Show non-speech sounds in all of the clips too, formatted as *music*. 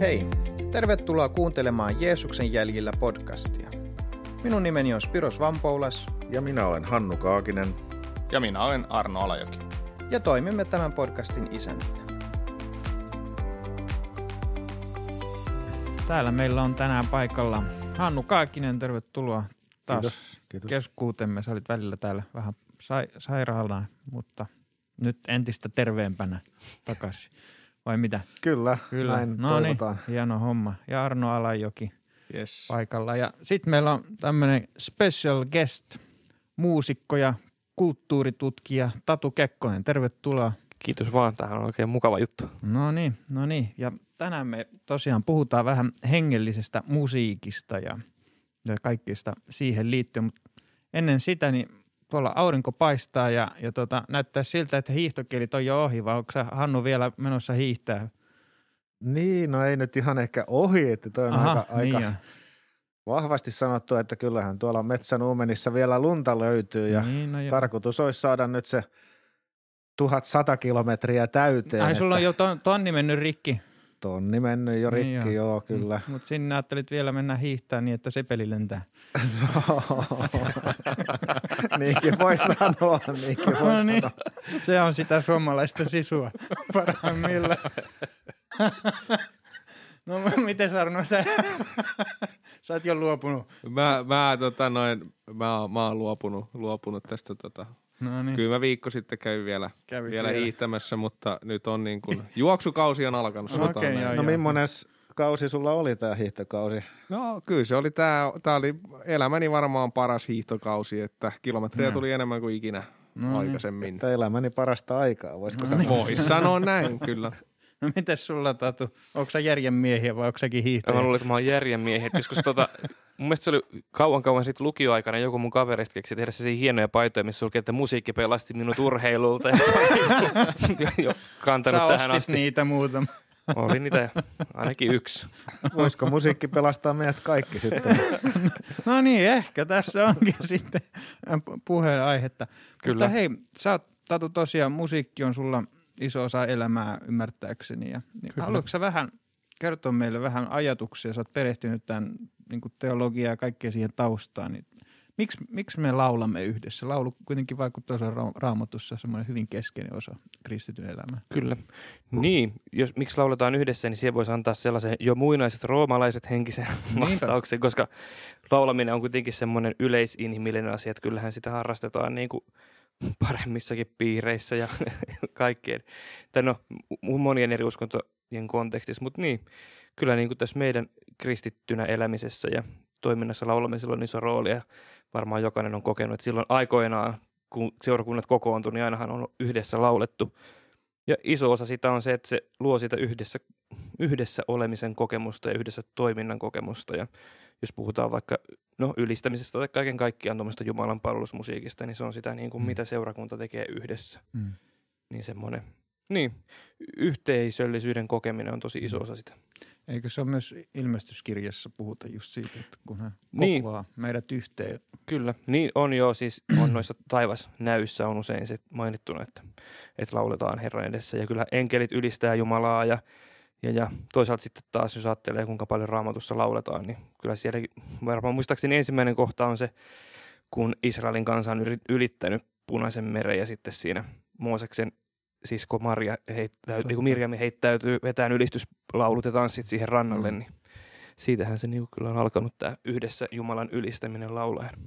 Hei, tervetuloa kuuntelemaan Jeesuksen jäljillä podcastia. Minun nimeni on Spiros Vampoulas. Ja minä olen Hannu Kaakinen. Ja minä olen Arno Alajoki. Ja toimimme tämän podcastin isäntinä. Täällä meillä on tänään paikalla Hannu Kaakinen, tervetuloa taas kiitos, kiitos. keskuutemme. Sä olit välillä täällä vähän sai- sairaalana, mutta nyt entistä terveempänä takaisin. Vai mitä? Kyllä, Kyllä. näin no niin, hieno homma. Ja Arno Alajoki yes. paikalla. Ja sitten meillä on tämmöinen special guest, muusikko ja kulttuuritutkija Tatu Kekkonen. Tervetuloa. Kiitos vaan, tämähän on oikein mukava juttu. No niin, no niin. Ja tänään me tosiaan puhutaan vähän hengellisestä musiikista ja, ja kaikista siihen liittyen, mutta ennen sitä niin tuolla aurinko paistaa ja, ja tota, näyttää siltä, että hiihtokielit on jo ohi, vai onko sä Hannu vielä menossa hiihtää? Niin, no ei nyt ihan ehkä ohi, että toi on Aha, aika, aika niin vahvasti sanottu, että kyllähän tuolla metsän uumenissa vielä lunta löytyy ja niin, no tarkoitus olisi saada nyt se 1100 kilometriä täyteen. Ai sulla on jo ton, tonni mennyt rikki. Tonni mennyt jo rikki, niin joo, joo kyllä. Mutta mut sinne ajattelit vielä mennä hiihtää niin, että sepeli lentää. No, *laughs* niinkin voi sanoa, niinkin voi no niin. sanoa. Se on sitä suomalaista sisua parhaimmillaan. No miten Arno, sä, sä oot jo luopunut? Mä, mä, tota noin, mä, mä oon luopunut, luopunut tästä tota, No niin. Kyllä mä viikko sitten kävin vielä, Kävit vielä, vielä hiihtämässä, mutta nyt on niin kuin, *laughs* juoksukausi on alkanut. okay, joo, no millainen kausi sulla oli tämä hiihtokausi? No kyllä se oli, tämä, tämä oli elämäni varmaan paras hiihtokausi, että kilometriä no. tuli enemmän kuin ikinä no, niin. aikaisemmin. Että elämäni parasta aikaa, voisiko no, sanoa? Voisi sanoa näin, kyllä. *laughs* *laughs* No miten sulla Tatu? Onko sä järjen miehiä vai onko säkin hiihtäjä? Mä luulen, että mä oon järjen miehiä. Koska tota, mun mielestä se oli kauan kauan sitten lukioaikana joku mun kaverista keksi tehdä se hienoja paitoja, missä lukee, että musiikki pelasti minut urheilulta. ja *laughs* jo kantanut Sä tähän asti. niitä muutama. Oli niitä ainakin yksi. Voisiko musiikki pelastaa meidät kaikki sitten? *laughs* no niin, ehkä tässä onkin sitten puheenaihetta. Kyllä. Mutta hei, sä oot, Tatu, tosiaan musiikki on sulla – iso osa elämää ymmärtääkseni. Ja, niin haluatko sä vähän kertoa meille vähän ajatuksia? Sä oot perehtynyt tämän niin teologiaa ja kaikkea siihen taustaan. Niin miksi, miksi me laulamme yhdessä? Laulu kuitenkin vaikuttaa olla raamatussa semmoinen hyvin keskeinen osa kristityn elämää. Kyllä. Niin, jos miksi lauletaan yhdessä, niin siihen voisi antaa sellaisen jo muinaiset roomalaiset henkisen vastauksen, koska laulaminen on kuitenkin semmoinen yleisinhimillinen asia, että kyllähän sitä harrastetaan niin kuin – *laughs* paremmissakin piireissä ja *laughs* kaikkeen. Tai no, monien eri uskontojen kontekstissa, mutta niin, kyllä niin kuin tässä meidän kristittynä elämisessä ja toiminnassa laulamisella on iso rooli ja varmaan jokainen on kokenut, että silloin aikoinaan, kun seurakunnat kokoontuivat, niin ainahan on yhdessä laulettu. Ja iso osa sitä on se, että se luo sitä yhdessä, yhdessä olemisen kokemusta ja yhdessä toiminnan kokemusta. Ja jos puhutaan vaikka no, ylistämisestä tai kaiken kaikkiaan tuommoista Jumalan palvelusmusiikista, niin se on sitä niin kuin, mm. mitä seurakunta tekee yhdessä. Mm. Niin semmoinen, niin, yhteisöllisyyden kokeminen on tosi iso mm. osa sitä. Eikö se ole myös ilmestyskirjassa puhuta just siitä, että kun hän niin. kokoaa meidät yhteen? Kyllä, niin on jo, siis on noissa taivasnäyissä on usein se mainittuna, että, että lauletaan Herran edessä. Ja kyllä enkelit ylistää Jumalaa ja ja, ja toisaalta sitten taas, jos ajattelee, kuinka paljon raamatussa lauletaan, niin kyllä siellä varmaan muistaakseni ensimmäinen kohta on se, kun Israelin kansa on ylittänyt punaisen meren ja sitten siinä Mooseksen sisko Maria heittäytyy, niin Mirjami heittäytyy, vetään ylistyslaulut ja tanssit siihen rannalle, mm. niin siitähän se niin kyllä on alkanut tämä yhdessä Jumalan ylistäminen laulaen.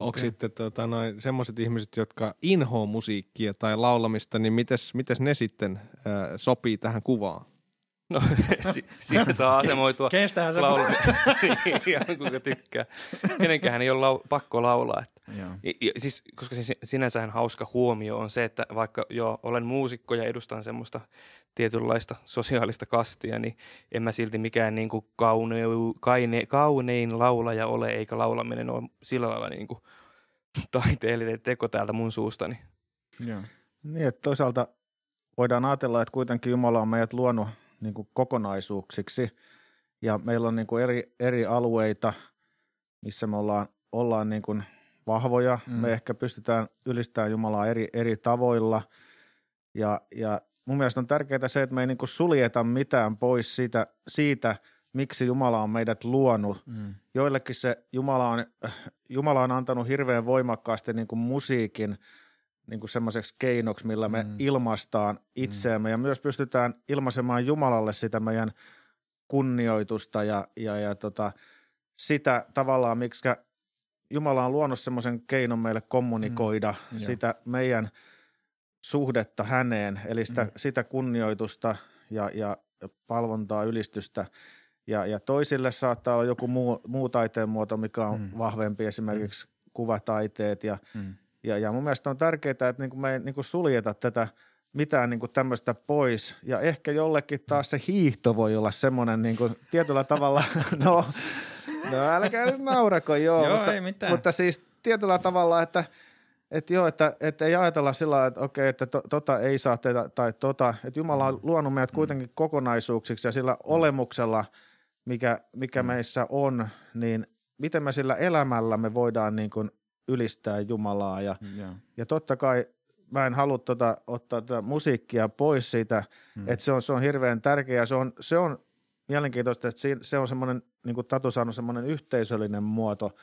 Onko okay. sitten tota, noin semmoiset ihmiset, jotka inhoo musiikkia tai laulamista, niin mites, mites ne sitten äh, sopii tähän kuvaan? No, *laughs* si- siitä saa asemoitua. Kenestähän se laulu. Niin, *laughs* ihan kuinka tykkää. Kenenkään ei ole lau- pakko laulaa. Että. Ja, ja, siis, koska se sinänsähän hauska huomio on se, että vaikka jo olen muusikko ja edustan semmoista tietynlaista sosiaalista kastia, niin en mä silti mikään niin kuin kaune- kaine- kaunein laulaja ole, eikä laulaminen ole sillä lailla niin kuin taiteellinen teko täältä mun suustani. Joo. Niin, että toisaalta voidaan ajatella, että kuitenkin Jumala on meidät luonut niin kuin kokonaisuuksiksi. Ja meillä on niin kuin eri, eri alueita, missä me ollaan, ollaan niin kuin vahvoja. Mm. Me ehkä pystytään ylistämään Jumalaa eri, eri tavoilla. Ja, ja mun mielestä on tärkeää se, että me ei niin kuin suljeta mitään pois siitä, siitä, miksi Jumala on meidät luonut. Mm. Joillekin se Jumala on, Jumala on antanut hirveän voimakkaasti niin kuin musiikin niin kuin semmoiseksi keinoksi, millä me mm. ilmaistaan itseämme mm. ja myös pystytään ilmaisemaan Jumalalle sitä meidän kunnioitusta ja, ja, ja tota, sitä tavallaan, miksi Jumala on luonut semmoisen keinon meille kommunikoida mm. sitä meidän suhdetta häneen, eli sitä, mm. sitä kunnioitusta ja, ja palvontaa, ylistystä. Ja, ja toisille saattaa olla joku muu, muu taiteen muoto, mikä on mm. vahvempi, esimerkiksi mm. kuvataiteet. Ja, mm. Ja, ja mun mielestä on tärkeää, että niin kuin me ei niin kuin suljeta tätä mitään niin kuin tämmöistä pois. Ja ehkä jollekin taas se hiihto voi olla semmoinen niin kuin tietyllä tavalla, *laughs* no, no älkää nyt naurako, joo, joo mutta, ei mitään. mutta siis tietyllä tavalla, että – että joo, että, että ei ajatella sillä lailla, että okei, että to, tota ei saa tehdä tai tota, että Jumala on luonut meidät kuitenkin kokonaisuuksiksi ja sillä olemuksella, mikä, mikä mm. meissä on, niin miten me sillä elämällä me voidaan niin kuin ylistää Jumalaa ja, yeah. ja totta kai mä en halua tota, ottaa tätä musiikkia pois siitä, mm. että se on, se on hirveän tärkeää, se on, se on mielenkiintoista, että se on semmoinen, niin kuin Tatu sanoi, semmoinen yhteisöllinen muoto –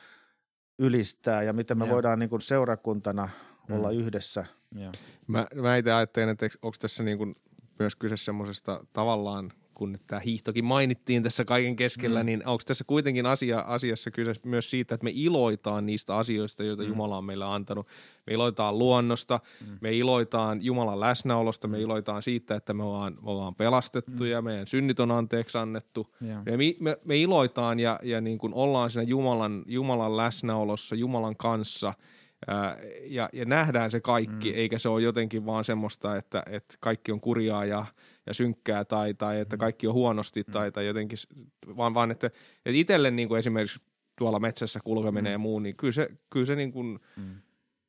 ylistää ja miten me ja. voidaan niin kuin seurakuntana mm. olla yhdessä. Ja. Mä, mä itse ajattelen, että onko tässä niin kuin myös kyse semmoisesta tavallaan, kun nyt tämä hiihtokin mainittiin tässä kaiken keskellä, mm. niin onko tässä kuitenkin asia, asiassa kyse myös siitä, että me iloitaan niistä asioista, joita mm. Jumala on meille antanut. Me iloitaan luonnosta, mm. me iloitaan Jumalan läsnäolosta, me mm. iloitaan siitä, että me ollaan, me ollaan pelastettu mm. ja meidän synnit on anteeksi annettu. Yeah. Me, me, me iloitaan ja, ja niin kuin ollaan siinä Jumalan, Jumalan läsnäolossa, Jumalan kanssa – ja, ja nähdään se kaikki, mm. eikä se ole jotenkin vaan semmoista, että, että kaikki on kurjaa ja, ja synkkää tai, tai että mm. kaikki on huonosti mm. tai, tai jotenkin, vaan, vaan että, että itselle niin kuin esimerkiksi tuolla metsässä kulkeminen mm. ja muu, niin kyllä se, kyllä se niin kuin mm.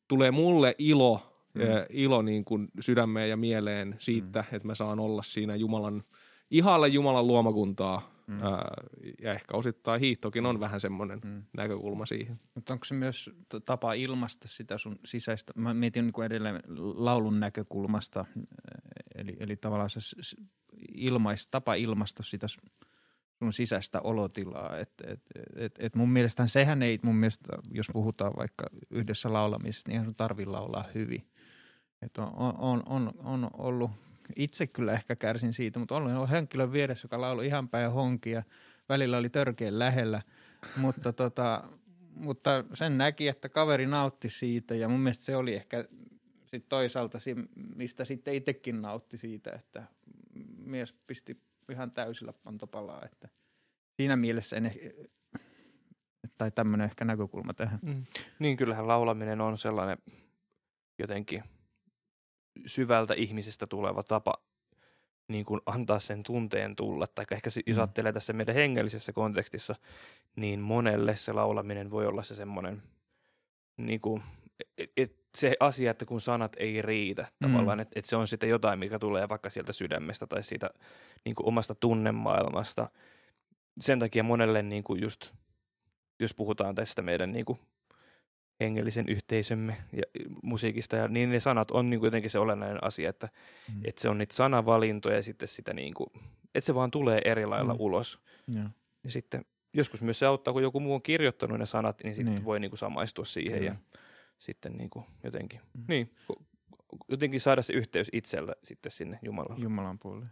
tulee mulle ilo, mm. ilo niin kuin sydämeen ja mieleen siitä, mm. että mä saan olla siinä Jumalan, ihalle Jumalan luomakuntaa Mm. Ää, ja ehkä osittain hiihtokin on mm. vähän semmoinen mm. näkökulma siihen. Mutta onko se myös tapa ilmaista sitä sun sisäistä, mä mietin niin kuin edelleen laulun näkökulmasta, eli, eli tavallaan se ilmais, tapa ilmaista sitä sun sisäistä olotilaa. Et, et, et, et mun mielestä sehän ei, mun mielestä, jos puhutaan vaikka yhdessä laulamisesta, niin eihän sun tarvi laulaa hyvin. Et on, on, on, on ollut itse kyllä ehkä kärsin siitä, mutta olin henkilön vieressä, joka lauloi ihan päin honkia. Välillä oli törkeän lähellä, mutta, *laughs* tota, mutta sen näki, että kaveri nautti siitä ja mun mielestä se oli ehkä sit toisaalta, mistä sitten itsekin nautti siitä, että mies pisti ihan täysillä pantopalaa, että siinä mielessä en tai tämmöinen ehkä näkökulma tähän. Mm. Niin kyllähän laulaminen on sellainen jotenkin – syvältä ihmisestä tuleva tapa niin kuin antaa sen tunteen tulla. Tai ehkä jos mm. ajattelee tässä meidän hengellisessä kontekstissa, niin monelle se laulaminen voi olla se semmoinen, niin kuin, et, et se asia, että kun sanat ei riitä mm. tavallaan, että et se on sitten jotain, mikä tulee vaikka sieltä sydämestä tai siitä niin kuin omasta tunnemaailmasta. Sen takia monelle niin kuin just, jos puhutaan tästä meidän niin kuin hengellisen yhteisömme ja musiikista. Ja niin ne sanat on niin kuin jotenkin se olennainen asia, että, mm. että se on niitä sanavalintoja ja sitten sitä niin kuin, että se vaan tulee eri lailla mm. ulos. Ja. ja sitten joskus myös se auttaa, kun joku muu on kirjoittanut ne sanat, niin sitten niin. voi niin kuin samaistua siihen mm. ja sitten niin kuin jotenkin, mm. niin, jotenkin saada se yhteys itseltä sitten sinne Jumalan. Jumalan puolelle.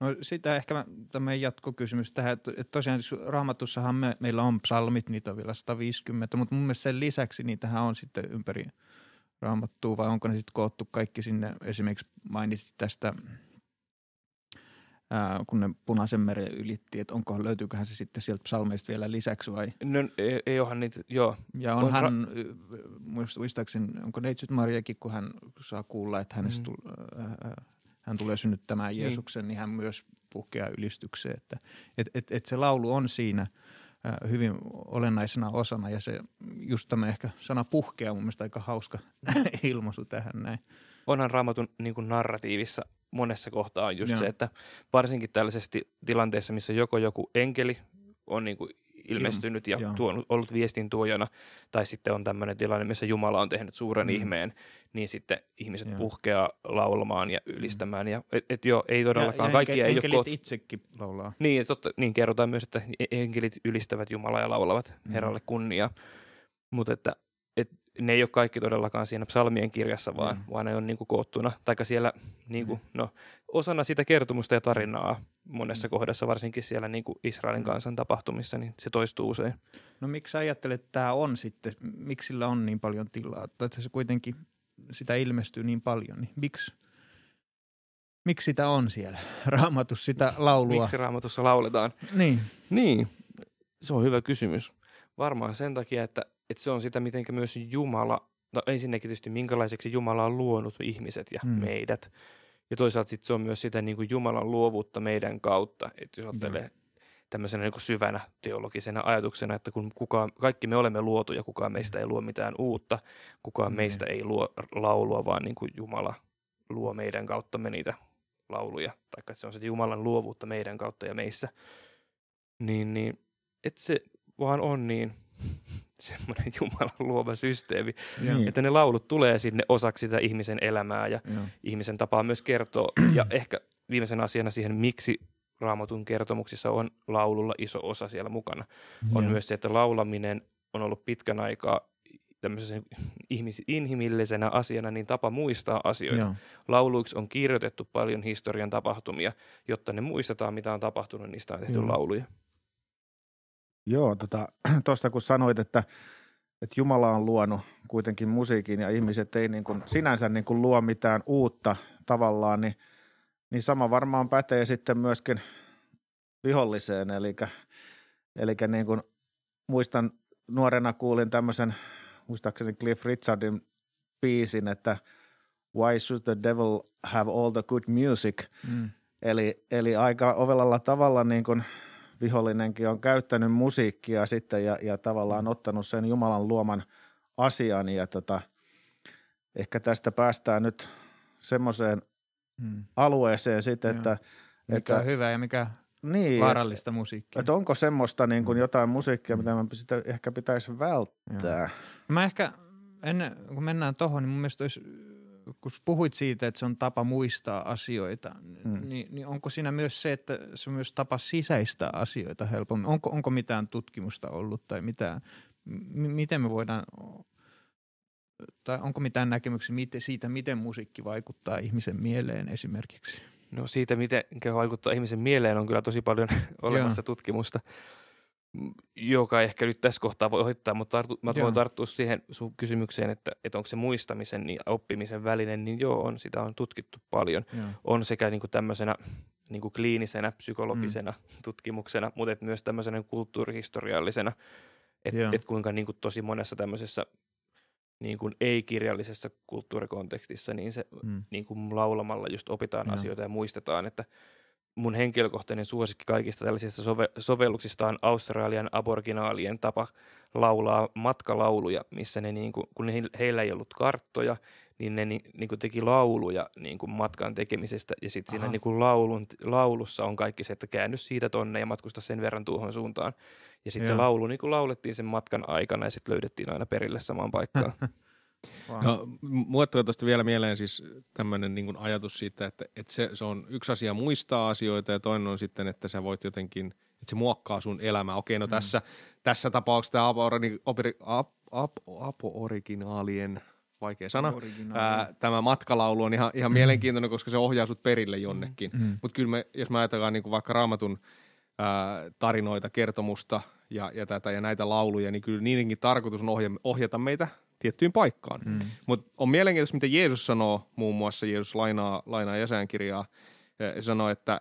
No sitä ehkä tämä jatkokysymys tähän, että tosiaan raamatussahan me, meillä on psalmit, niitä on vielä 150, mutta mun mielestä sen lisäksi niitähän on sitten ympäri raamattua, vai onko ne sitten koottu kaikki sinne, esimerkiksi mainitsit tästä, ää, kun ne punaisen meren ylitti, että onko, löytyyköhän se sitten sieltä psalmeista vielä lisäksi vai? No ei, ei onhan niitä, joo. Ja onhan, on ra- muistaakseni, onko Neitsyt Mariakin, kun hän saa kuulla, että hänestä mm. tuli, hän tulee synnyttämään niin. Jeesuksen, niin, niin hän myös puhkeaa ylistykseen. Että et, et, et se laulu on siinä hyvin olennaisena osana ja se just tämä ehkä sana puhkea mun mielestä aika hauska *laughs* ilmaisu tähän näin. Onhan raamatun niin kuin narratiivissa monessa kohtaa on just Joo. se, että varsinkin tällaisessa tilanteessa, missä joko joku enkeli on niin kuin ilmestynyt ja tuonut, ollut viestin tuojana, tai sitten on tämmöinen tilanne, missä Jumala on tehnyt suuren mm. ihmeen, niin sitten ihmiset joo. puhkeaa laulamaan ja ylistämään. Ja, et, et joo, ei todellakaan, ja, kaikki ja ei ole... Koot... itsekin laulaa. Niin, totta, niin kerrotaan myös, että enkelit ylistävät Jumalaa ja laulavat mm. Herralle kunnia. Mutta että ne ei ole kaikki todellakaan siinä psalmien kirjassa, vaan, mm. vaan ne on niin kuin koottuna, taikka siellä niin kuin, mm. no, osana sitä kertomusta ja tarinaa monessa mm. kohdassa, varsinkin siellä niin kuin Israelin mm. kansan tapahtumissa, niin se toistuu usein. No miksi sä ajattelet, että tämä on sitten, miksi sillä on niin paljon tilaa, että se kuitenkin sitä ilmestyy niin paljon, niin miksi, miksi sitä on siellä *laughs* raamatus sitä laulua? Miksi raamatussa lauletaan? Niin. Niin, se on hyvä kysymys. Varmaan sen takia, että että se on sitä, miten myös Jumala, no ensinnäkin tietysti minkälaiseksi Jumala on luonut ihmiset ja mm. meidät. Ja toisaalta sitten se on myös sitä niin kuin Jumalan luovuutta meidän kautta. Että jos ajattelee mm. tämmöisenä niin kuin syvänä teologisena ajatuksena, että kun kukaan, kaikki me olemme luotuja, kukaan meistä ei luo mitään uutta, kukaan mm. meistä ei luo laulua, vaan niin kuin Jumala luo meidän kautta me niitä lauluja. Tai että se on se Jumalan luovuutta meidän kautta ja meissä. Niin, niin että se vaan on niin semmoinen *laughs* Jumalan luova systeemi, niin. että ne laulut tulee sinne osaksi sitä ihmisen elämää ja Joo. ihmisen tapaa myös kertoa. ja ehkä viimeisen asiana siihen, miksi raamatun kertomuksissa on laululla iso osa siellä mukana, on Joo. myös se, että laulaminen on ollut pitkän aikaa tämmöisen ihmis- inhimillisenä asiana niin tapa muistaa asioita. Joo. Lauluiksi on kirjoitettu paljon historian tapahtumia, jotta ne muistetaan, mitä on tapahtunut, niistä on tehty Joo. lauluja. Joo, *clears throat* tuosta tota, kun sanoit, että, että Jumala on luonut kuitenkin musiikin ja ihmiset ei niin kuin, sinänsä niin kuin luo mitään uutta tavallaan, niin, niin sama varmaan pätee sitten myöskin viholliseen. Eli, eli niin kuin, muistan nuorena kuulin tämmöisen, muistaakseni Cliff Richardin biisin, että Why should the devil have all the good music? Mm. Eli, eli aika ovelalla tavalla niin kuin – vihollinenkin on käyttänyt musiikkia sitten ja, ja tavallaan ottanut sen Jumalan luoman asian ja tota, ehkä tästä päästään nyt semmoiseen hmm. alueeseen sitten, että mikä että, on hyvä ja mikä niin, vaarallista musiikkia. Että onko semmoista niin kuin hmm. jotain musiikkia, mitä mä sitä ehkä pitäisi välttää? Joo. Mä ehkä, ennen kun mennään tuohon, niin mun mielestä olisi kun puhuit siitä, että se on tapa muistaa asioita, mm. niin, niin onko siinä myös se, että se on myös tapa sisäistää asioita helpommin? Onko, onko mitään tutkimusta ollut tai mitään, m- miten me voidaan, tai onko mitään näkemyksiä miten, siitä, miten musiikki vaikuttaa ihmisen mieleen esimerkiksi? No siitä, miten vaikuttaa ihmisen mieleen, on kyllä tosi paljon *laughs* olemassa Joo. tutkimusta joka ehkä nyt tässä kohtaa voi ohittaa, mutta tartu, mä voin tarttua siihen sun kysymykseen, että, että onko se muistamisen ja oppimisen välinen, niin joo, on, sitä on tutkittu paljon. Joo. On sekä niin kuin tämmöisenä niin kuin kliinisenä, psykologisena mm. tutkimuksena, mutta et myös tämmöisenä kulttuurihistoriallisena, että et kuinka niin kuin tosi monessa tämmöisessä niin kuin ei-kirjallisessa kulttuurikontekstissa, niin se mm. niin kuin laulamalla just opitaan Joo. asioita ja muistetaan, että – mun henkilökohtainen suosikki kaikista tällaisista sove- sovelluksista on Australian aborginaalien tapa laulaa matkalauluja, missä ne, niin kuin, kun heillä ei ollut karttoja, niin ne niin kuin teki lauluja niin kuin matkan tekemisestä. Ja sitten siinä niin kuin laulun, laulussa on kaikki se, että käänny siitä tonne ja matkusta sen verran tuohon suuntaan. Ja sitten se laulu niin kuin laulettiin sen matkan aikana ja sitten löydettiin aina perille samaan paikkaan. *laughs* No, mulle tulee tuosta vielä mieleen siis tämmöinen niin ajatus siitä, että, että se, se on yksi asia muistaa asioita ja toinen on sitten, että sä voit jotenkin, että se muokkaa sun elämää. Okei, no mm. tässä, tässä tapauksessa tämä apo, ap, ap, apo originaalien vaikea sana. Ää, tämä matkalaulu on ihan, ihan mm. mielenkiintoinen, koska se ohjaa sut perille jonnekin. Mm. Mutta kyllä me, jos me ajatellaan niin vaikka raamatun ää, tarinoita, kertomusta ja, ja, tätä, ja näitä lauluja, niin kyllä niidenkin tarkoitus on ohjata meitä tiettyyn paikkaan. Mm. Mutta on mielenkiintoista, mitä Jeesus sanoo, muun muassa Jeesus lainaa, lainaa jäsenkirjaa, ja sanoo, että äh,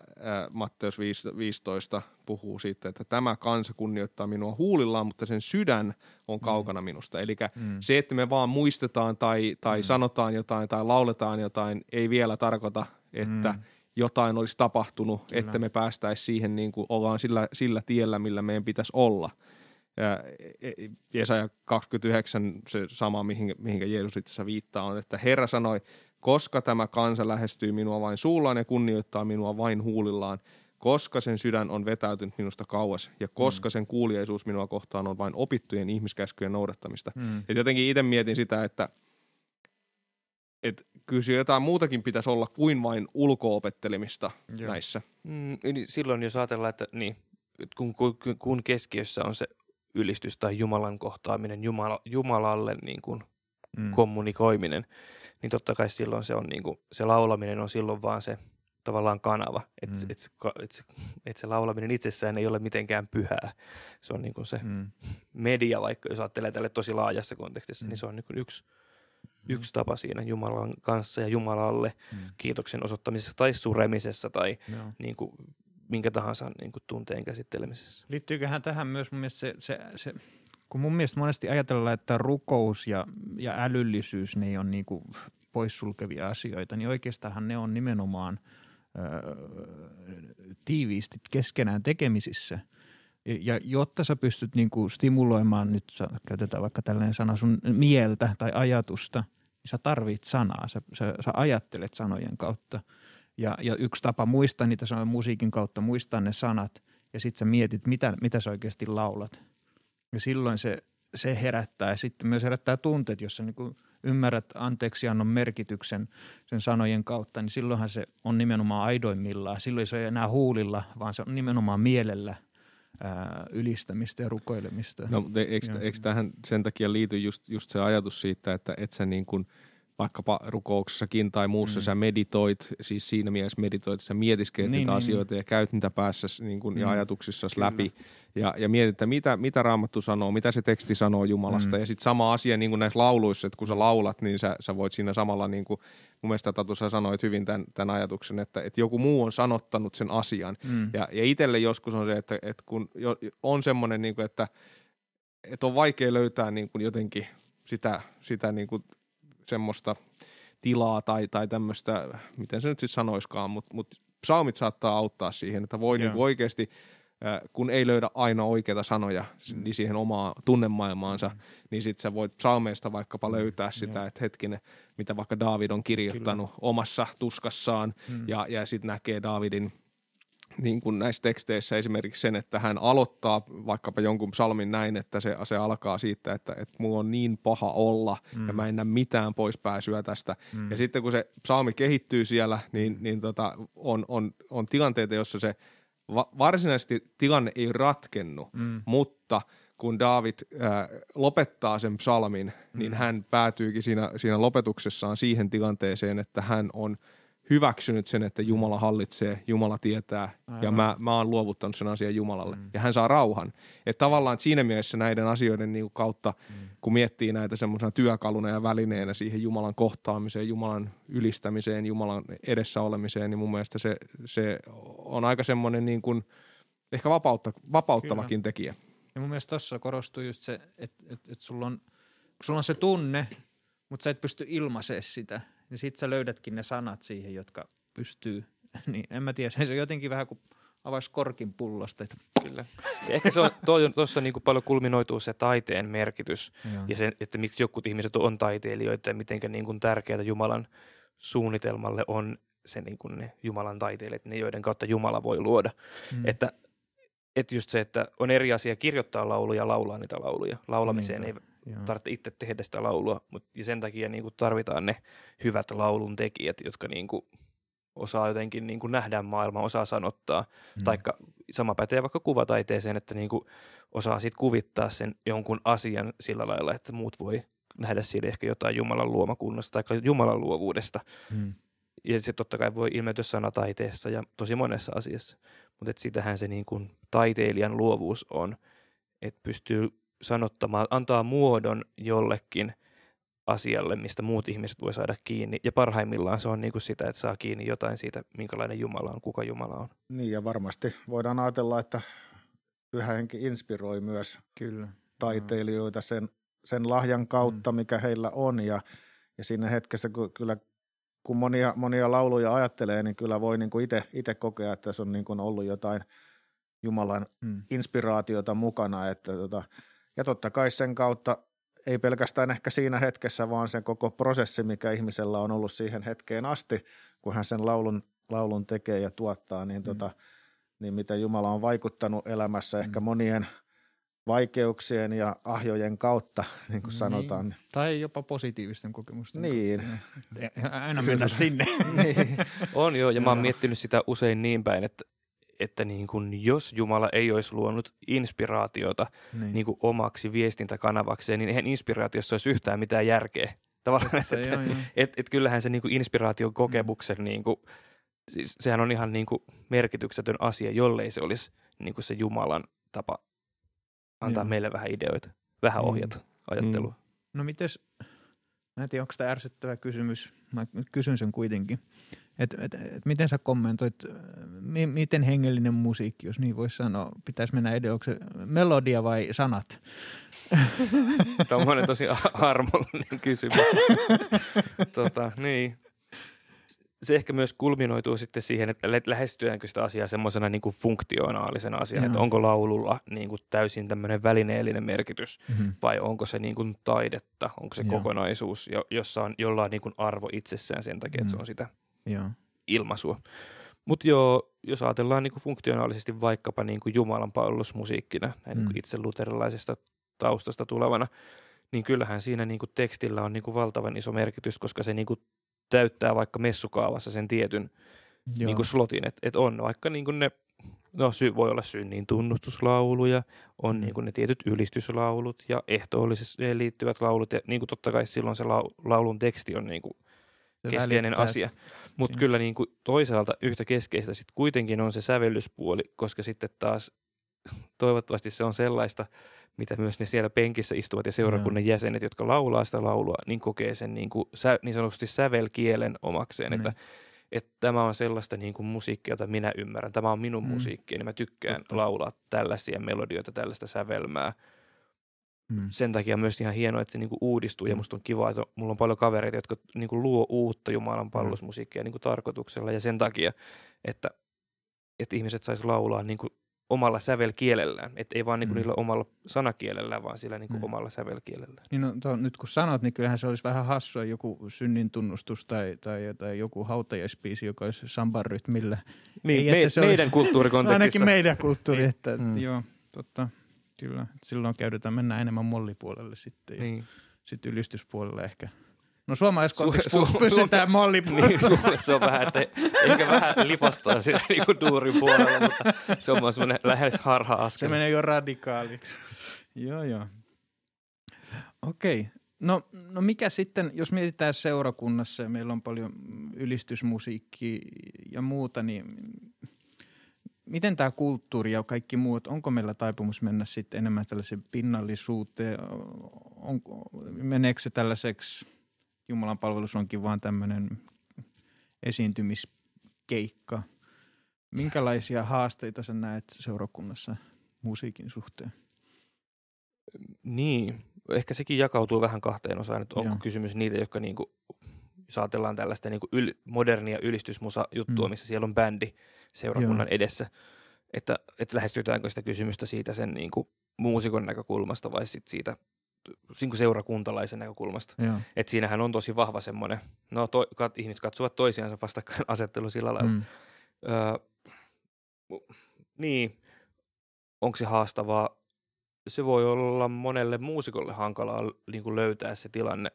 Matteus 15 puhuu siitä, että tämä kansa kunnioittaa minua huulillaan, mutta sen sydän on mm. kaukana mm. minusta. Eli mm. se, että me vaan muistetaan tai, tai mm. sanotaan jotain tai lauletaan jotain, ei vielä tarkoita, että mm. jotain olisi tapahtunut, Kyllä. että me päästäisiin siihen niin kuin ollaan sillä, sillä tiellä, millä meidän pitäisi olla – ja e, e, Jesaja 29, se sama, mihin, mihinkä Jeesus itse viittaa, on, että Herra sanoi, koska tämä kansa lähestyy minua vain suullaan ja kunnioittaa minua vain huulillaan, koska sen sydän on vetäytynyt minusta kauas ja koska mm. sen kuuliaisuus minua kohtaan on vain opittujen ihmiskäskyjen noudattamista. Mm. Et jotenkin itse mietin sitä, että et kyllä jotain muutakin pitäisi olla kuin vain ulkoopettelemista Joo. näissä. Mm, niin silloin jos ajatellaan, että niin, kun, kun, kun keskiössä on se ylistys tai Jumalan kohtaaminen, Jumala, Jumalalle niin kuin mm. kommunikoiminen, niin totta kai silloin se on niin kuin, se laulaminen on silloin vaan se tavallaan kanava. Että mm. et, et, et, et se laulaminen itsessään ei ole mitenkään pyhää. Se on niin kuin se mm. media, vaikka jos ajattelee tälle tosi laajassa kontekstissa, niin mm. niin se on niin kuin yksi, yksi tapa siinä Jumalan kanssa ja Jumalalle mm. kiitoksen osoittamisessa tai suremisessa tai no. niin kuin, minkä tahansa niin kuin tunteen käsittelemisessä. Liittyyköhän tähän myös mun mielestä se, se, se kun mun mielestä monesti ajatellaan, että rukous ja, ja älyllisyys, ne on niin kuin poissulkevia asioita, niin oikeastaan ne on nimenomaan ö, tiiviisti keskenään tekemisissä. Ja jotta sä pystyt niin kuin stimuloimaan, nyt käytetään vaikka tällainen sana, sun mieltä tai ajatusta, niin sä tarvit sanaa, sä, sä, sä ajattelet sanojen kautta. Ja, ja yksi tapa muistaa niitä sanoja musiikin kautta, muistaa ne sanat ja sitten sä mietit, mitä, mitä sä oikeasti laulat – ja silloin se, se herättää ja sitten myös herättää tunteet, jos sä niin ymmärrät anteeksiannon merkityksen sen sanojen kautta, niin silloinhan se on nimenomaan aidoimmillaan. Silloin se ei enää huulilla, vaan se on nimenomaan mielellä ää, ylistämistä ja rukoilemista. No, eikö, eikö tähän sen takia liity just, just se ajatus siitä, että et sä niin kuin – vaikkapa rukouksessakin tai muussa mm. sä meditoit, siis siinä mielessä meditoit, että sä mietiskelet niin, niitä niin, asioita niin. ja käyt niitä päässä niin kuin, mm. ja ajatuksissa läpi ja, ja mietit, että mitä, mitä Raamattu sanoo, mitä se teksti sanoo Jumalasta. Mm. Ja sitten sama asia niin kuin näissä lauluissa, että kun sä laulat, niin sä, sä voit siinä samalla, niin kuin, mun mielestä Tatu sä sanoit hyvin tämän, tämän ajatuksen, että, että joku muu on sanottanut sen asian. Mm. Ja, ja itselle joskus on se, että, että kun on semmoinen, niin kuin, että, että on vaikea löytää niin kuin jotenkin sitä, sitä niin kuin semmoista tilaa tai, tai tämmöistä, miten se nyt siis sanoiskaan, mutta mut psalmit saattaa auttaa siihen, että voi niinku oikeasti, kun ei löydä aina oikeita sanoja mm. niin siihen omaa tunnemaailmaansa, mm. niin sitten sä voit psalmeista vaikkapa mm. löytää sitä, yeah. että hetkinen, mitä vaikka David on kirjoittanut Kyllä. omassa tuskassaan, mm. ja, ja sitten näkee Davidin – niin kuin näissä teksteissä esimerkiksi sen, että hän aloittaa vaikkapa jonkun psalmin näin, että se, se alkaa siitä, että, että mulla on niin paha olla mm. ja mä en näe mitään poispääsyä tästä. Mm. Ja sitten kun se psalmi kehittyy siellä, niin, niin tota, on, on, on tilanteita, jossa se va- varsinaisesti tilanne ei ratkennut, mm. mutta kun David äh, lopettaa sen psalmin, niin mm. niin hän päätyykin siinä, siinä lopetuksessaan siihen tilanteeseen, että hän on – hyväksynyt sen, että Jumala hallitsee, Jumala tietää Aivan. ja mä, mä oon luovuttanut sen asian Jumalalle mm. ja hän saa rauhan. Että tavallaan siinä mielessä näiden asioiden niin kautta, mm. kun miettii näitä semmoisena työkaluna ja välineenä siihen Jumalan kohtaamiseen, Jumalan ylistämiseen, Jumalan edessä olemiseen, niin mun mielestä se, se on aika semmoinen niin kuin, ehkä vapautta, vapauttavakin Kyllä. tekijä. Ja mun mielestä tuossa korostuu just se, että, että, että sulla, on, sulla on se tunne, mutta sä et pysty ilmaisemaan sitä – niin sit sä löydätkin ne sanat siihen, jotka pystyy, *laughs* niin en mä tiedä, se on jotenkin vähän kuin avaisi korkin pullosta. *laughs* Kyllä. Ja ehkä se on, tuossa niin kuin paljon kulminoituu se taiteen merkitys Joo. ja se, että miksi jotkut ihmiset on taiteilijoita ja miten niin kuin tärkeää Jumalan suunnitelmalle on se niin kuin ne Jumalan taiteilijat, ne joiden kautta Jumala voi luoda. Mm. Että, että just se, että on eri asia kirjoittaa lauluja ja laulaa niitä lauluja. Laulamiseen niin. ei Joo. tarvitse itse tehdä sitä laulua, mutta ja sen takia niin kuin tarvitaan ne hyvät laulun tekijät, jotka niin kuin osaa jotenkin niin kuin nähdä maailma, osaa sanottaa. Mm. Taikka sama pätee vaikka kuvataiteeseen, että niin kuin osaa sitten kuvittaa sen jonkun asian sillä lailla, että muut voi nähdä siinä ehkä jotain Jumalan luomakunnasta tai Jumalan luovuudesta. Mm. Ja se totta kai voi ilmetyä sanataiteessa ja tosi monessa asiassa. Mutta sitähän se niin kuin taiteilijan luovuus on, että pystyy sanottamaan, antaa muodon jollekin asialle, mistä muut ihmiset voi saada kiinni. Ja parhaimmillaan se on niin kuin sitä, että saa kiinni jotain siitä, minkälainen Jumala on, kuka Jumala on. Niin ja varmasti voidaan ajatella, että pyhä henki inspiroi myös Kyllä. taiteilijoita sen, sen lahjan kautta, mm. mikä heillä on. Ja, ja siinä hetkessä kyllä kun monia, monia lauluja ajattelee, niin kyllä voi niin itse kokea, että se on niin kuin ollut jotain Jumalan mm. inspiraatiota mukana, että tota, ja totta kai sen kautta ei pelkästään ehkä siinä hetkessä, vaan sen koko prosessi, mikä ihmisellä on ollut siihen hetkeen asti, kun hän sen laulun, laulun tekee ja tuottaa, niin, mm. tota, niin miten Jumala on vaikuttanut elämässä ehkä mm. monien vaikeuksien ja ahjojen kautta, niin kuin niin. sanotaan. Tai jopa positiivisten kokemusten Niin. Kautta. Aina mennä sinne. *laughs* niin. On joo, ja mä oon miettinyt sitä usein niin päin, että että niin kuin jos Jumala ei olisi luonut inspiraatiota niin. Niin kuin omaksi viestintäkanavakseen, niin eihän inspiraatiossa olisi yhtään mitään järkeä. Tavallaan, että et, et, et kyllähän se niin kuin inspiraation kokemuksen, mm. niin kuin, siis sehän on ihan niin kuin merkityksetön asia, jollei se olisi niin kuin se Jumalan tapa antaa Joo. meille vähän ideoita, vähän mm. ohjata ajattelua. Mm. No mites, mä en tiedä, onko tämä ärsyttävä kysymys, mä kysyn sen kuitenkin. Et, et, et miten sä kommentoit, mi, miten hengellinen musiikki, jos niin voisi sanoa, pitäisi mennä edellä, onko se melodia vai sanat? *laughs* Tuommoinen tosi harmollinen kysymys. *laughs* tota, niin. Se ehkä myös kulminoituu sitten siihen, että lähestyäänkö sitä asiaa semmoisena niin kuin funktionaalisena asiana, että onko laululla niin kuin täysin tämmöinen välineellinen merkitys mm-hmm. vai onko se niin kuin taidetta, onko se Joo. kokonaisuus, jossa on jollain niin kuin arvo itsessään sen takia, että mm-hmm. se on sitä – Joo. ilmaisua. Mutta joo, jos ajatellaan niinku funktionaalisesti vaikkapa niinku Jumalan palvelusmusiikkina, näin mm. niinku itse luterilaisesta taustasta tulevana, niin kyllähän siinä niinku tekstillä on niinku valtavan iso merkitys, koska se niinku täyttää vaikka messukaavassa sen tietyn niinku slotin, että et on vaikka niinku ne, no sy, voi olla synnin tunnustuslauluja, on mm. niinku ne tietyt ylistyslaulut ja ehtoolliseen liittyvät laulut, ja niinku totta kai silloin se laulun teksti on niinku keskeinen välittää. asia. Mutta kyllä niin kuin toisaalta yhtä keskeistä sitten kuitenkin on se sävellyspuoli, koska sitten taas *laughs* toivottavasti se on sellaista, mitä myös ne siellä penkissä istuvat ja seurakunnan no. jäsenet, jotka laulaa sitä laulua, niin kokee sen niin, kuin, niin sanotusti sävelkielen omakseen, mm. että, että tämä on sellaista niin kuin musiikkia, jota minä ymmärrän. Tämä on minun mm. musiikkia, niin mä tykkään Totta. laulaa tällaisia melodioita, tällaista sävelmää – Mm. Sen takia on myös ihan hienoa, että se niinku uudistuu ja mm. musta on kiva, että mulla on paljon kavereita, jotka niinku luo uutta Jumalan palvelusmusiikkia mm. niinku tarkoituksella ja sen takia, että, että ihmiset sais laulaa niinku omalla sävelkielellään, että ei vaan niinku mm. niillä omalla sanakielellään, vaan sillä niinku mm. omalla sävelkielellään. Niin no, to, nyt kun sanot, niin kyllähän se olisi vähän hassua joku synnin tunnustus tai, tai, tai joku hautajaispiisi, joka olisi samban rytmillä. Niin, ei, me, se meidän olisi, kulttuurikontekstissa. Ainakin meidän kulttuuri, että mm. joo, totta. Kyllä, silloin käydetään, mennään enemmän mollipuolelle sitten niin. ja sitten ylistyspuolelle ehkä. No suomalaiskontekstissa su- su- pysytään mollipuolella. Niin, su- se on vähän, että ehkä vähän lipastaa siinä *laughs* niin kuin duurin puolella, mutta se on semmoinen lähes harha-askel. Se menee jo radikaaliksi. joo, joo. Okei. Okay. No, no mikä sitten, jos mietitään seurakunnassa ja meillä on paljon ylistysmusiikkia ja muuta, niin miten tämä kulttuuri ja kaikki muut, onko meillä taipumus mennä sitten enemmän tällaiseen pinnallisuuteen? On, meneekö se tällaiseksi, Jumalan palvelus onkin vaan tämmöinen esiintymiskeikka? Minkälaisia haasteita sä näet seurakunnassa musiikin suhteen? Niin, ehkä sekin jakautuu vähän kahteen osaan, että onko Joo. kysymys niitä, jotka niinku, jos ajatellaan tällaista niinku yl, modernia ylistysmusa-juttua, mm. missä siellä on bändi, seurakunnan Joo. edessä. Että, että lähestytäänkö sitä kysymystä siitä sen niin kuin muusikon näkökulmasta vai sit siitä niin kuin seurakuntalaisen näkökulmasta. Että siinähän on tosi vahva semmoinen, no to, kat, ihmiset katsovat toisiansa vastakkain asettelu sillä lailla. Mm. Öö, niin, onko se haastavaa? Se voi olla monelle muusikolle hankalaa niin kuin löytää se tilanne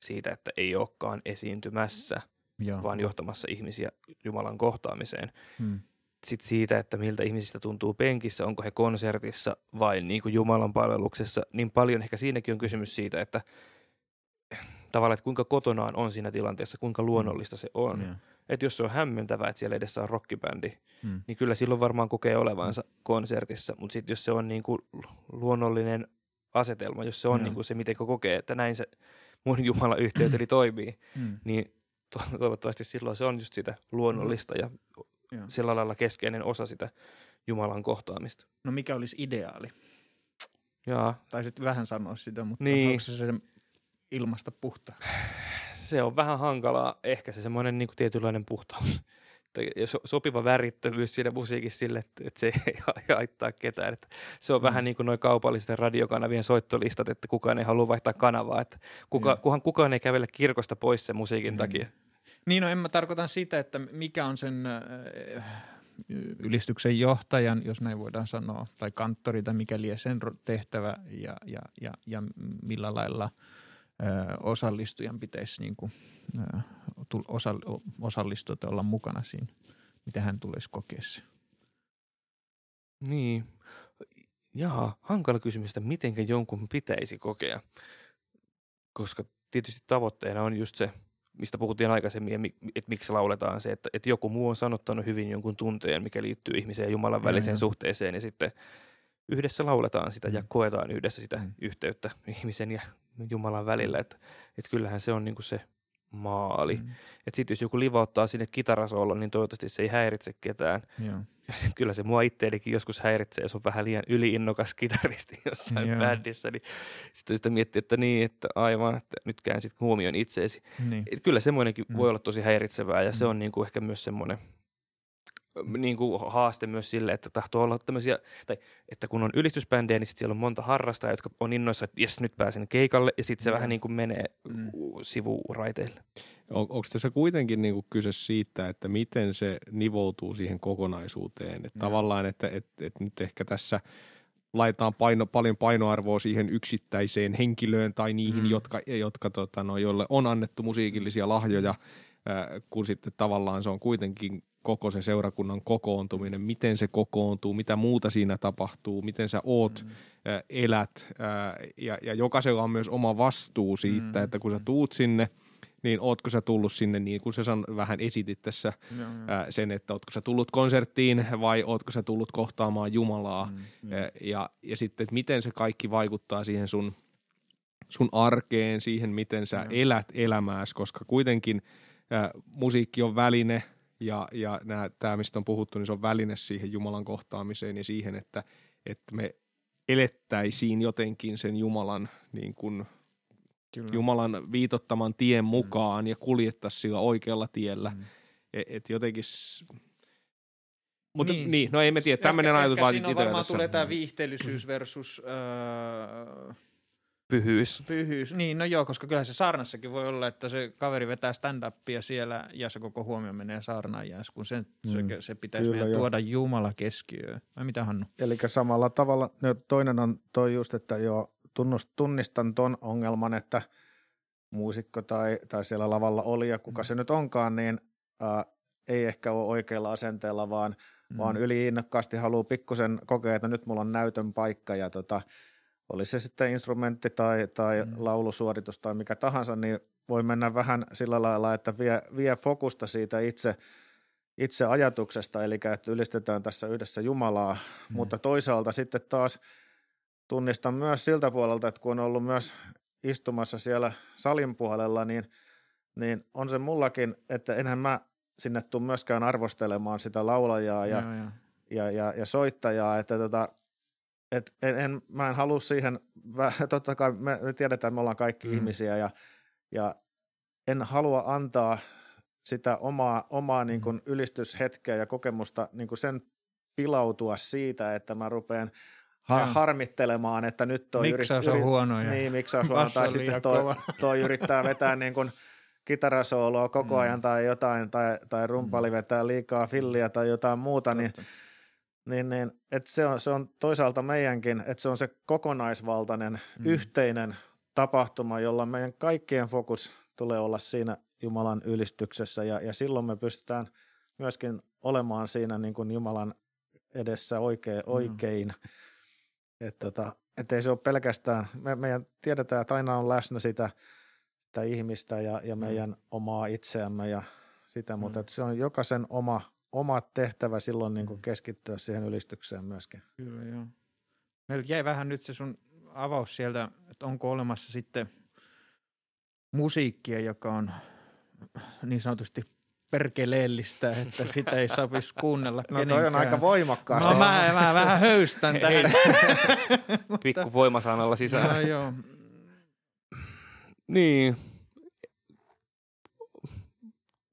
siitä, että ei olekaan esiintymässä – Joo. vaan johtamassa ihmisiä Jumalan kohtaamiseen. Hmm. Sitten siitä, että miltä ihmisistä tuntuu penkissä, onko he konsertissa vai niin kuin Jumalan palveluksessa, niin paljon ehkä siinäkin on kysymys siitä, että tavallaan, että kuinka kotonaan on siinä tilanteessa, kuinka hmm. luonnollista se on. Yeah. Että jos se on hämmentävää, että siellä edessä on rockibändi, hmm. niin kyllä silloin varmaan kokee olevansa konsertissa. Mutta sitten jos se on niin kuin luonnollinen asetelma, jos se on niin kuin se, miten kokee, että näin se mun Jumalan yhteyteni *clears throat* toimii, hmm. niin to- toivottavasti silloin se on just sitä luonnollista ja, ja sillä lailla keskeinen osa sitä Jumalan kohtaamista. No mikä olisi ideaali? Jaa. Taisit vähän sanoa sitä, mutta niin. onko se se ilmasta puhtaa? Se on vähän hankalaa. Ehkä se semmoinen niin kuin tietynlainen puhtaus. Ja so, sopiva värittömyys siinä musiikissa sille, että, että se *laughs* ei haittaa ketään. Että se on mm. vähän niin kuin noin kaupallisten radiokanavien soittolistat, että kukaan ei halua vaihtaa kanavaa. Että kuka, mm. kuhan kukaan ei kävele kirkosta pois sen musiikin mm. takia. Niin, no en mä tarkoitan sitä, että mikä on sen, äh, ylistyksen johtajan, jos näin voidaan sanoa, tai kanttori tai mikäli sen tehtävä ja, ja, ja, ja millä lailla ö, osallistujan pitäisi niin kuin, ö, osallistua tai olla mukana siinä, mitä hän tulisi kokea se. Niin. Jaa, hankala kysymys, että mitenkä jonkun pitäisi kokea. Koska tietysti tavoitteena on just se, mistä puhuttiin aikaisemmin, että miksi lauletaan se, että, että joku muu on sanottanut hyvin jonkun tunteen, mikä liittyy ihmisen ja Jumalan väliseen suhteeseen, ja sitten yhdessä lauletaan sitä ja mm. koetaan yhdessä sitä mm. yhteyttä ihmisen ja Jumalan välillä, että, että kyllähän se on niin kuin se maali. Mm. Että sitten jos joku livauttaa sinne kitarasolla, niin toivottavasti se ei häiritse ketään. Joo. *laughs* Kyllä se mua itteenikin joskus häiritsee, jos on vähän liian yliinnokas kitaristi *laughs* jossain Joo. bändissä, niin sitten sitä miettii, että niin, että aivan, että nyt käänsit huomioon itseesi. Niin. Et kyllä semmoinenkin mm. voi olla tosi häiritsevää ja mm. se on niin kuin ehkä myös semmoinen – niin kuin haaste myös sille, että tahtoo olla tämmöisiä, tai että kun on ylistysbändejä, niin sitten siellä on monta harrastajaa, jotka on innoissa, että jes, nyt pääsen keikalle, ja sitten se mm. vähän niin kuin menee mm. sivuraiteille. On, onko tässä kuitenkin niin kuin kyse siitä, että miten se nivoutuu siihen kokonaisuuteen? Että mm. Tavallaan, että, että, että nyt ehkä tässä laitetaan paino, paljon painoarvoa siihen yksittäiseen henkilöön tai niihin, mm. jotka, jotka tota, no, joille on annettu musiikillisia lahjoja, äh, kun sitten tavallaan se on kuitenkin koko se seurakunnan kokoontuminen, miten se kokoontuu, mitä muuta siinä tapahtuu, miten sä oot, mm. ä, elät ä, ja, ja jokaisella on myös oma vastuu siitä, mm. että kun sä tuut sinne, niin ootko sä tullut sinne niin kuin sä san, vähän esitit tässä joo. Ä, sen, että ootko sä tullut konserttiin vai ootko sä tullut kohtaamaan Jumalaa mm, ä, ja, ja sitten, että miten se kaikki vaikuttaa siihen sun, sun arkeen, siihen miten sä joo. elät elämääsi, koska kuitenkin ä, musiikki on väline – ja, ja tämä, mistä on puhuttu, niin se on väline siihen Jumalan kohtaamiseen ja siihen, että, että me elettäisiin jotenkin sen Jumalan, niin kuin, Kyllä. Jumalan viitottaman tien mm. mukaan mm. ja kuljettaisiin sillä oikealla tiellä. Mm. Et, et jotenkin... Mutta niin. niin, no emme tiedä, tämmöinen ajatus vaan siinä varmaan tässä. tulee tämä viihteellisyys versus... Öö, Pyhyys. Pyhyys, niin no joo, koska kyllä se saarnassakin voi olla, että se kaveri vetää stand-upia siellä ja se koko huomio menee saarnaajaan, kun sen, mm. se, se pitäisi kyllä, meidän tuoda Jumala keskiöön. Vai mitä Hannu? Eli samalla tavalla, no toinen on toi just, että joo, tunnust, tunnistan ton ongelman, että muusikko tai, tai siellä lavalla oli ja kuka mm. se nyt onkaan, niin äh, ei ehkä ole oikealla asenteella, vaan, mm. vaan yli innokkaasti haluaa pikkusen kokea, että nyt mulla on näytön paikka ja tota, oli se sitten instrumentti tai, tai mm. laulusuoritus tai mikä tahansa, niin voi mennä vähän sillä lailla, että vie, vie fokusta siitä itse, itse ajatuksesta, eli että ylistetään tässä yhdessä Jumalaa, mm. mutta toisaalta sitten taas tunnistan myös siltä puolelta, että kun on ollut myös istumassa siellä salin puolella, niin, niin on se mullakin, että enhän mä sinne tule myöskään arvostelemaan sitä laulajaa ja, ja, ja, ja, ja soittajaa, että tota, et en, en, mä en halua siihen, *laughs* totta kai me, me tiedetään, että me ollaan kaikki mm. ihmisiä ja, ja en halua antaa sitä omaa, omaa niin kuin ylistyshetkeä ja kokemusta niin kuin sen pilautua siitä, että mä rupean ha- harmittelemaan, että nyt toi miksi yrit, on huono ja niin, miksi on tai sitten toi, *laughs* toi yrittää vetää niin kuin kitarasooloa koko mm. ajan tai jotain, tai, tai rumpali vetää liikaa filliä tai jotain muuta, niin Totta. niin niin, niin että se, on, se on toisaalta meidänkin, että se on se kokonaisvaltainen mm. yhteinen tapahtuma, jolla meidän kaikkien fokus tulee olla siinä Jumalan ylistyksessä ja, ja silloin me pystytään myöskin olemaan siinä niin kuin Jumalan edessä oikein. Mm. oikein. Että tota, ei se ole pelkästään, me, meidän tiedetään, että aina on läsnä sitä, sitä ihmistä ja, ja mm. meidän mm. omaa itseämme ja sitä, mutta mm. se on jokaisen oma oma tehtävä silloin niin kuin keskittyä siihen ylistykseen myöskin. Kyllä, joo. Meillä jäi vähän nyt se sun avaus sieltä, että onko olemassa sitten musiikkia, joka on niin sanotusti perkeleellistä, että sitä ei saisi kuunnella No kenenkään. toi on aika voimakkaasti. No mä, mä vähän höystän tähän. *laughs* Pikku voimasanalla sisään. No, joo. Niin.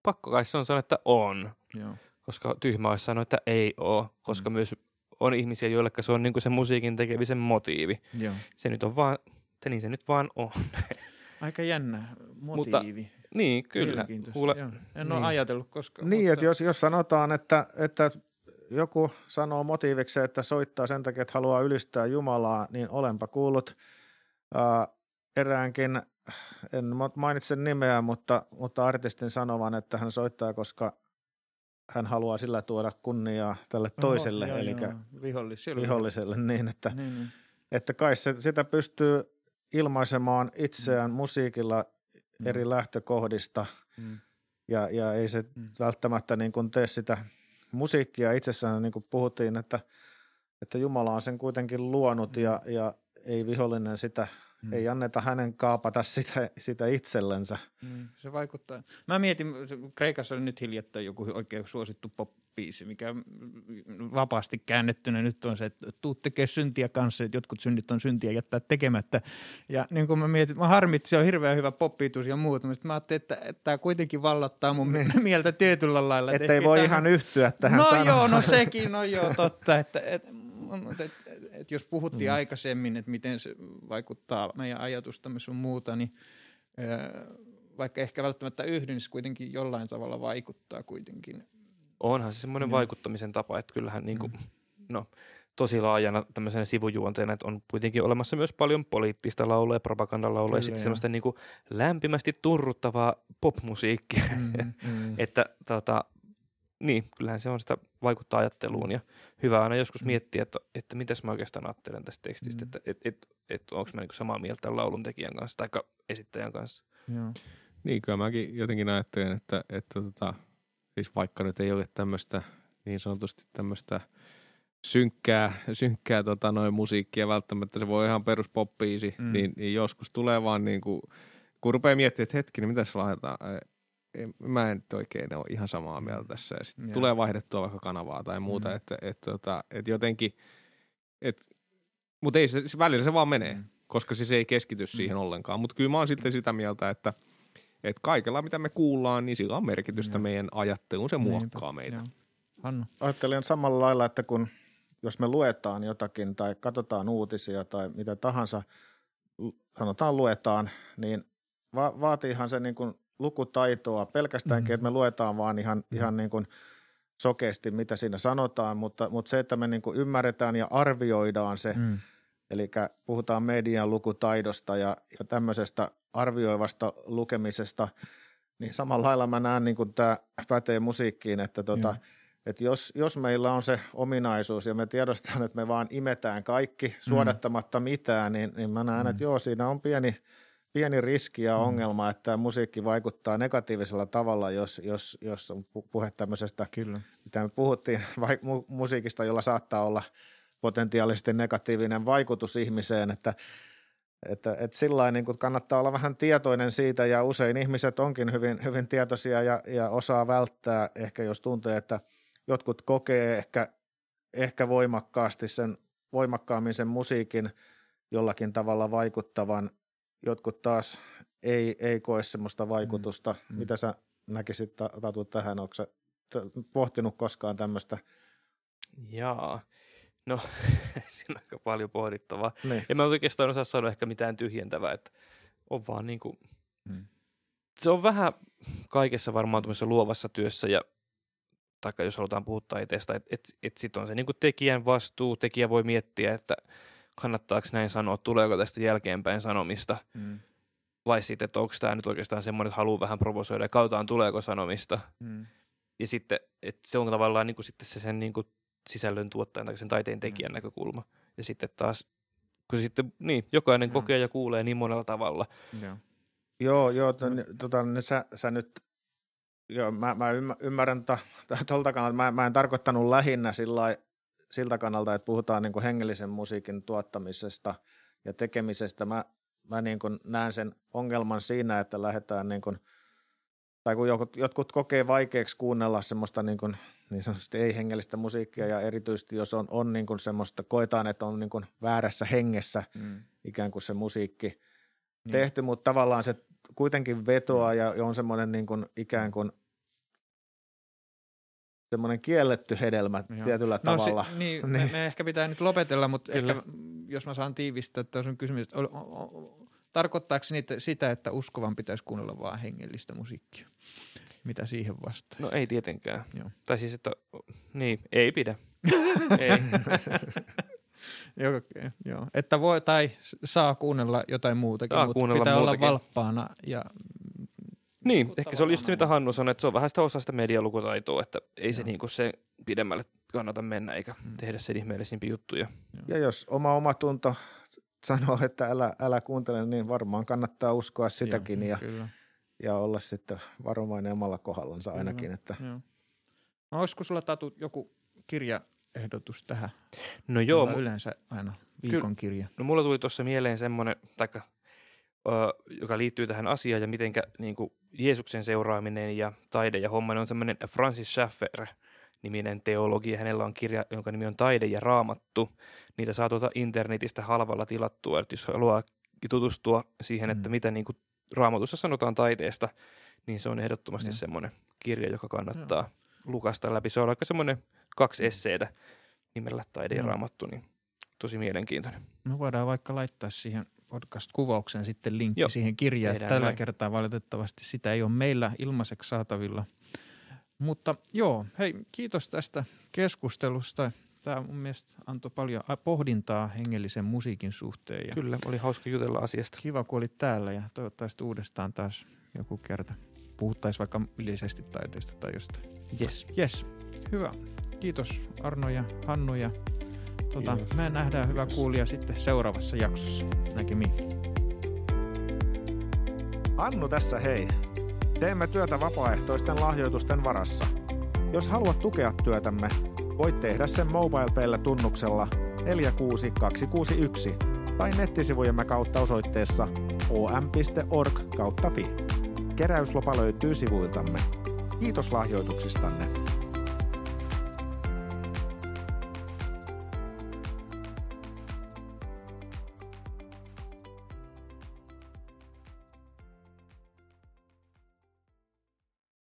Pakko kai se on sanoa, että on. Joo koska tyhmä olisi sanoa, että ei ole, koska mm. myös on ihmisiä, joille se on niin kuin se musiikin tekemisen motiivi. Joo. Se nyt on vaan, että niin se nyt vaan on. *laughs* Aika jännä motiivi. Mutta, niin, kyllä. Kuule, en ole niin. ajatellut koskaan. Niin, mutta... että jos, jos sanotaan, että, että joku sanoo motiiviksi, että soittaa sen takia, että haluaa ylistää Jumalaa, niin olenpa kuullut uh, eräänkin, en mainitse nimeä, mutta, mutta artistin sanovan, että hän soittaa, koska hän haluaa sillä tuoda kunniaa tälle toiselle, Oho, joo, eli joo. Viholliselle. viholliselle, niin että, niin, niin. että kai se, sitä pystyy ilmaisemaan itseään mm. musiikilla mm. eri lähtökohdista, mm. ja, ja ei se mm. välttämättä niin kuin tee sitä musiikkia itsessään, niin kuin puhuttiin, että, että Jumala on sen kuitenkin luonut, mm. ja, ja ei vihollinen sitä Mm. Ei anneta hänen kaapata sitä, sitä itsellensä. Mm, se vaikuttaa. Mä mietin, Kreikassa oli nyt hiljattain joku oikein suosittu pop mikä vapaasti käännettynä nyt on se, että tuu tekee syntiä kanssa, että jotkut synnit on syntiä jättää tekemättä. Ja niin kuin mä mietin, mä harmitti, se on hirveän hyvä poppiitus ja muuta, mutta mä ajattelin, että, että tämä kuitenkin vallattaa mun niin. *laughs* mieltä tietyllä lailla. Että ei voi tämän... ihan yhtyä tähän No sanomaan. joo, no *laughs* sekin, no joo, totta. Että, että, että, että jos puhuttiin mm. aikaisemmin, että miten se vaikuttaa meidän ajatustamme sun muuta, niin vaikka ehkä välttämättä yhdyn, niin se kuitenkin jollain tavalla vaikuttaa kuitenkin. Onhan se semmoinen mm. vaikuttamisen tapa, että kyllähän niin kuin, mm. no, tosi laajana tämmöisenä sivujuonteena, että on kuitenkin olemassa myös paljon poliittista laulua ja propagandalaulua ja sitten semmoista niin kuin lämpimästi turruttavaa popmusiikkia. Mm, mm. *laughs* että tota, niin, kyllähän se on sitä vaikuttaa ajatteluun ja hyvä aina joskus mm. miettiä, että, että mitäs mä oikeastaan ajattelen tästä tekstistä, mm. että et, et, et, onko mä niinku samaa mieltä laulun tekijän kanssa tai esittäjän kanssa. Joo. Niin, kyllä mäkin jotenkin ajattelen, että, että tota, siis vaikka nyt ei ole tämmöistä niin sanotusti tämmöistä synkkää, synkkää tota, noin musiikkia välttämättä, se voi ihan peruspoppiisi, mm. niin, niin, joskus tulee vaan niin kuin, kun rupeaa miettimään, että hetkinen, mitä se mä en nyt oikein ole ihan samaa mieltä tässä. Ja sitten tulee vaihdettua vaikka kanavaa tai muuta, mm. että et, tota, et jotenkin, et, mutta ei se, se, välillä se vaan menee, mm. koska siis ei keskity mm. siihen ollenkaan. Mutta kyllä mä oon silti sitä mieltä, että et kaikella mitä me kuullaan, niin sillä on merkitystä mm. meidän ajatteluun, se muokkaa Niinpä. meitä. Hannu. Ajattelen samalla lailla, että kun jos me luetaan jotakin tai katsotaan uutisia tai mitä tahansa, sanotaan luetaan, niin va- vaatiihan se niin kuin lukutaitoa pelkästäänkin, mm. että me luetaan vaan ihan, mm. ihan niin kuin sokeasti, mitä siinä sanotaan, mutta, mutta se, että me niin kuin ymmärretään ja arvioidaan se, mm. eli puhutaan median lukutaidosta ja, ja tämmöisestä arvioivasta lukemisesta, niin samalla lailla mä näen, niin kuin tämä pätee musiikkiin, että tota, mm. että jos, jos meillä on se ominaisuus ja me tiedostetaan, että me vaan imetään kaikki suodattamatta mitään, niin, niin mä näen, mm. että joo, siinä on pieni – pieni riski ja mm. ongelma, että musiikki vaikuttaa negatiivisella tavalla, jos, jos, jos on puhe tämmöisestä, Kyllä. mitä me puhuttiin, *laughs* vai, mu, musiikista, jolla saattaa olla potentiaalisesti negatiivinen vaikutus ihmiseen, että että, että sillä niin kannattaa olla vähän tietoinen siitä ja usein ihmiset onkin hyvin, hyvin tietoisia ja, ja osaa välttää ehkä jos tuntee, että jotkut kokee ehkä, ehkä voimakkaasti sen, voimakkaammin sen musiikin jollakin tavalla vaikuttavan jotkut taas ei, ei koe semmoista vaikutusta. Mm. Mitä sä näkisit Tatu tähän? Onko sä pohtinut koskaan tämmöistä? Jaa, no *laughs* siinä on aika paljon pohdittavaa. Niin. En mä oikeastaan osaa sanoa ehkä mitään tyhjentävää, että on vaan niin kuin, mm. se on vähän kaikessa varmaan luovassa työssä ja taikka jos halutaan puhua taiteesta, että et, et sitten on se niin kuin tekijän vastuu, tekijä voi miettiä, että – kannattaako näin sanoa, tuleeko tästä jälkeenpäin sanomista, mm. vai sitten, että onko tämä nyt oikeastaan semmoinen, että haluaa vähän provosoida ja kautaan tuleeko sanomista. Mm. Ja sitten, että se on tavallaan niin kuin sitten se sen niin kuin sisällön tuottajan tai sen taiteen tekijän mm. näkökulma. Ja sitten taas, kun sitten, niin, jokainen mm. kokee ja kuulee niin monella tavalla. Yeah. Joo, joo, tota, niin sä, sä nyt Joo, mä, mä ymmärrän tuolta kannalta. Mä, mä en tarkoittanut lähinnä sillä siltä kannalta, että puhutaan niin kuin hengellisen musiikin tuottamisesta ja tekemisestä. Mä, mä niin kuin näen sen ongelman siinä, että lähdetään niin kuin, tai kun jotkut, jotkut kokee vaikeaksi kuunnella semmoista niin, kuin, niin sanotusti ei-hengellistä musiikkia ja erityisesti jos on, on niin kuin semmoista, koetaan, että on niin kuin väärässä hengessä mm. ikään kuin se musiikki mm. tehty, mutta tavallaan se kuitenkin vetoaa ja on semmoinen niin kuin ikään kuin – semmoinen kielletty hedelmä Joo. tietyllä no, tavalla. Si- niin, niin. Me, me ehkä pitää nyt lopetella, mutta Kyllä. ehkä, jos mä saan tiivistää, että on kysymys, o, tarkoittaako niitä sitä, että uskovan pitäisi kuunnella vaan hengellistä musiikkia? mitä siihen vastaa? No ei tietenkään. Joo. Tai siis, että niin, ei pidä. *laughs* ei. Joo, okay, joo. Että voi tai saa kuunnella jotain muutakin, saa mutta pitää muutakin. olla valppaana. Ja, niin, ehkä se oli just se, mitä Hannu sanoi, että se on vähän sitä osa sitä medialukutaitoa, että ei joo. se niin kuin se pidemmälle kannata mennä eikä hmm. tehdä sen ihmeellisimpiä juttuja. Ja jos oma omatunto sanoo, että älä, älä kuuntele, niin varmaan kannattaa uskoa sitäkin joo, ja, kyllä. ja olla sitten varovainen omalla kohdallansa ainakin. Joo, että. Joo. No, olisiko sulla Tatu joku kirja ehdotus tähän? No joo. Mulla yleensä aina viikon kirja. No mulla tuli tuossa mieleen semmoinen, taikka, joka liittyy tähän asiaan ja miten niin Jeesuksen seuraaminen ja taide ja homma, on semmoinen Francis Schaffer niminen teologi. Hänellä on kirja, jonka nimi on Taide ja Raamattu. Niitä saa tuota internetistä halvalla tilattua, että jos haluaa tutustua siihen, että mm. mitä niin kuin raamatussa sanotaan taiteesta, niin se on ehdottomasti mm. semmoinen kirja, joka kannattaa mm. lukasta läpi. Se on aika semmoinen kaksi esseitä nimellä Taide ja Raamattu, niin tosi mielenkiintoinen. Me voidaan vaikka laittaa siihen podcast-kuvaukseen sitten linkki Joo, siihen kirjaan. Tällä näin. kertaa valitettavasti sitä ei ole meillä ilmaiseksi saatavilla. Mutta joo, hei, kiitos tästä keskustelusta. Tämä mun mielestä antoi paljon pohdintaa hengellisen musiikin suhteen. Ja Kyllä, oli hauska jutella asiasta. Kiva, kun olit täällä ja toivottavasti uudestaan taas joku kerta puhuttaisiin vaikka yleisesti taiteesta tai jostain. Yes. Yes, hyvä. Kiitos Arno ja Hannu ja tuota, me nähdään hyvä kuulija sitten seuraavassa jaksossa. Näkemiin. Annu tässä hei. Teemme työtä vapaaehtoisten lahjoitusten varassa. Jos haluat tukea työtämme, voit tehdä sen MobilePayllä tunnuksella 46261 tai nettisivujemme kautta osoitteessa om.org kautta fi. Keräyslopa löytyy sivuiltamme. Kiitos lahjoituksistanne.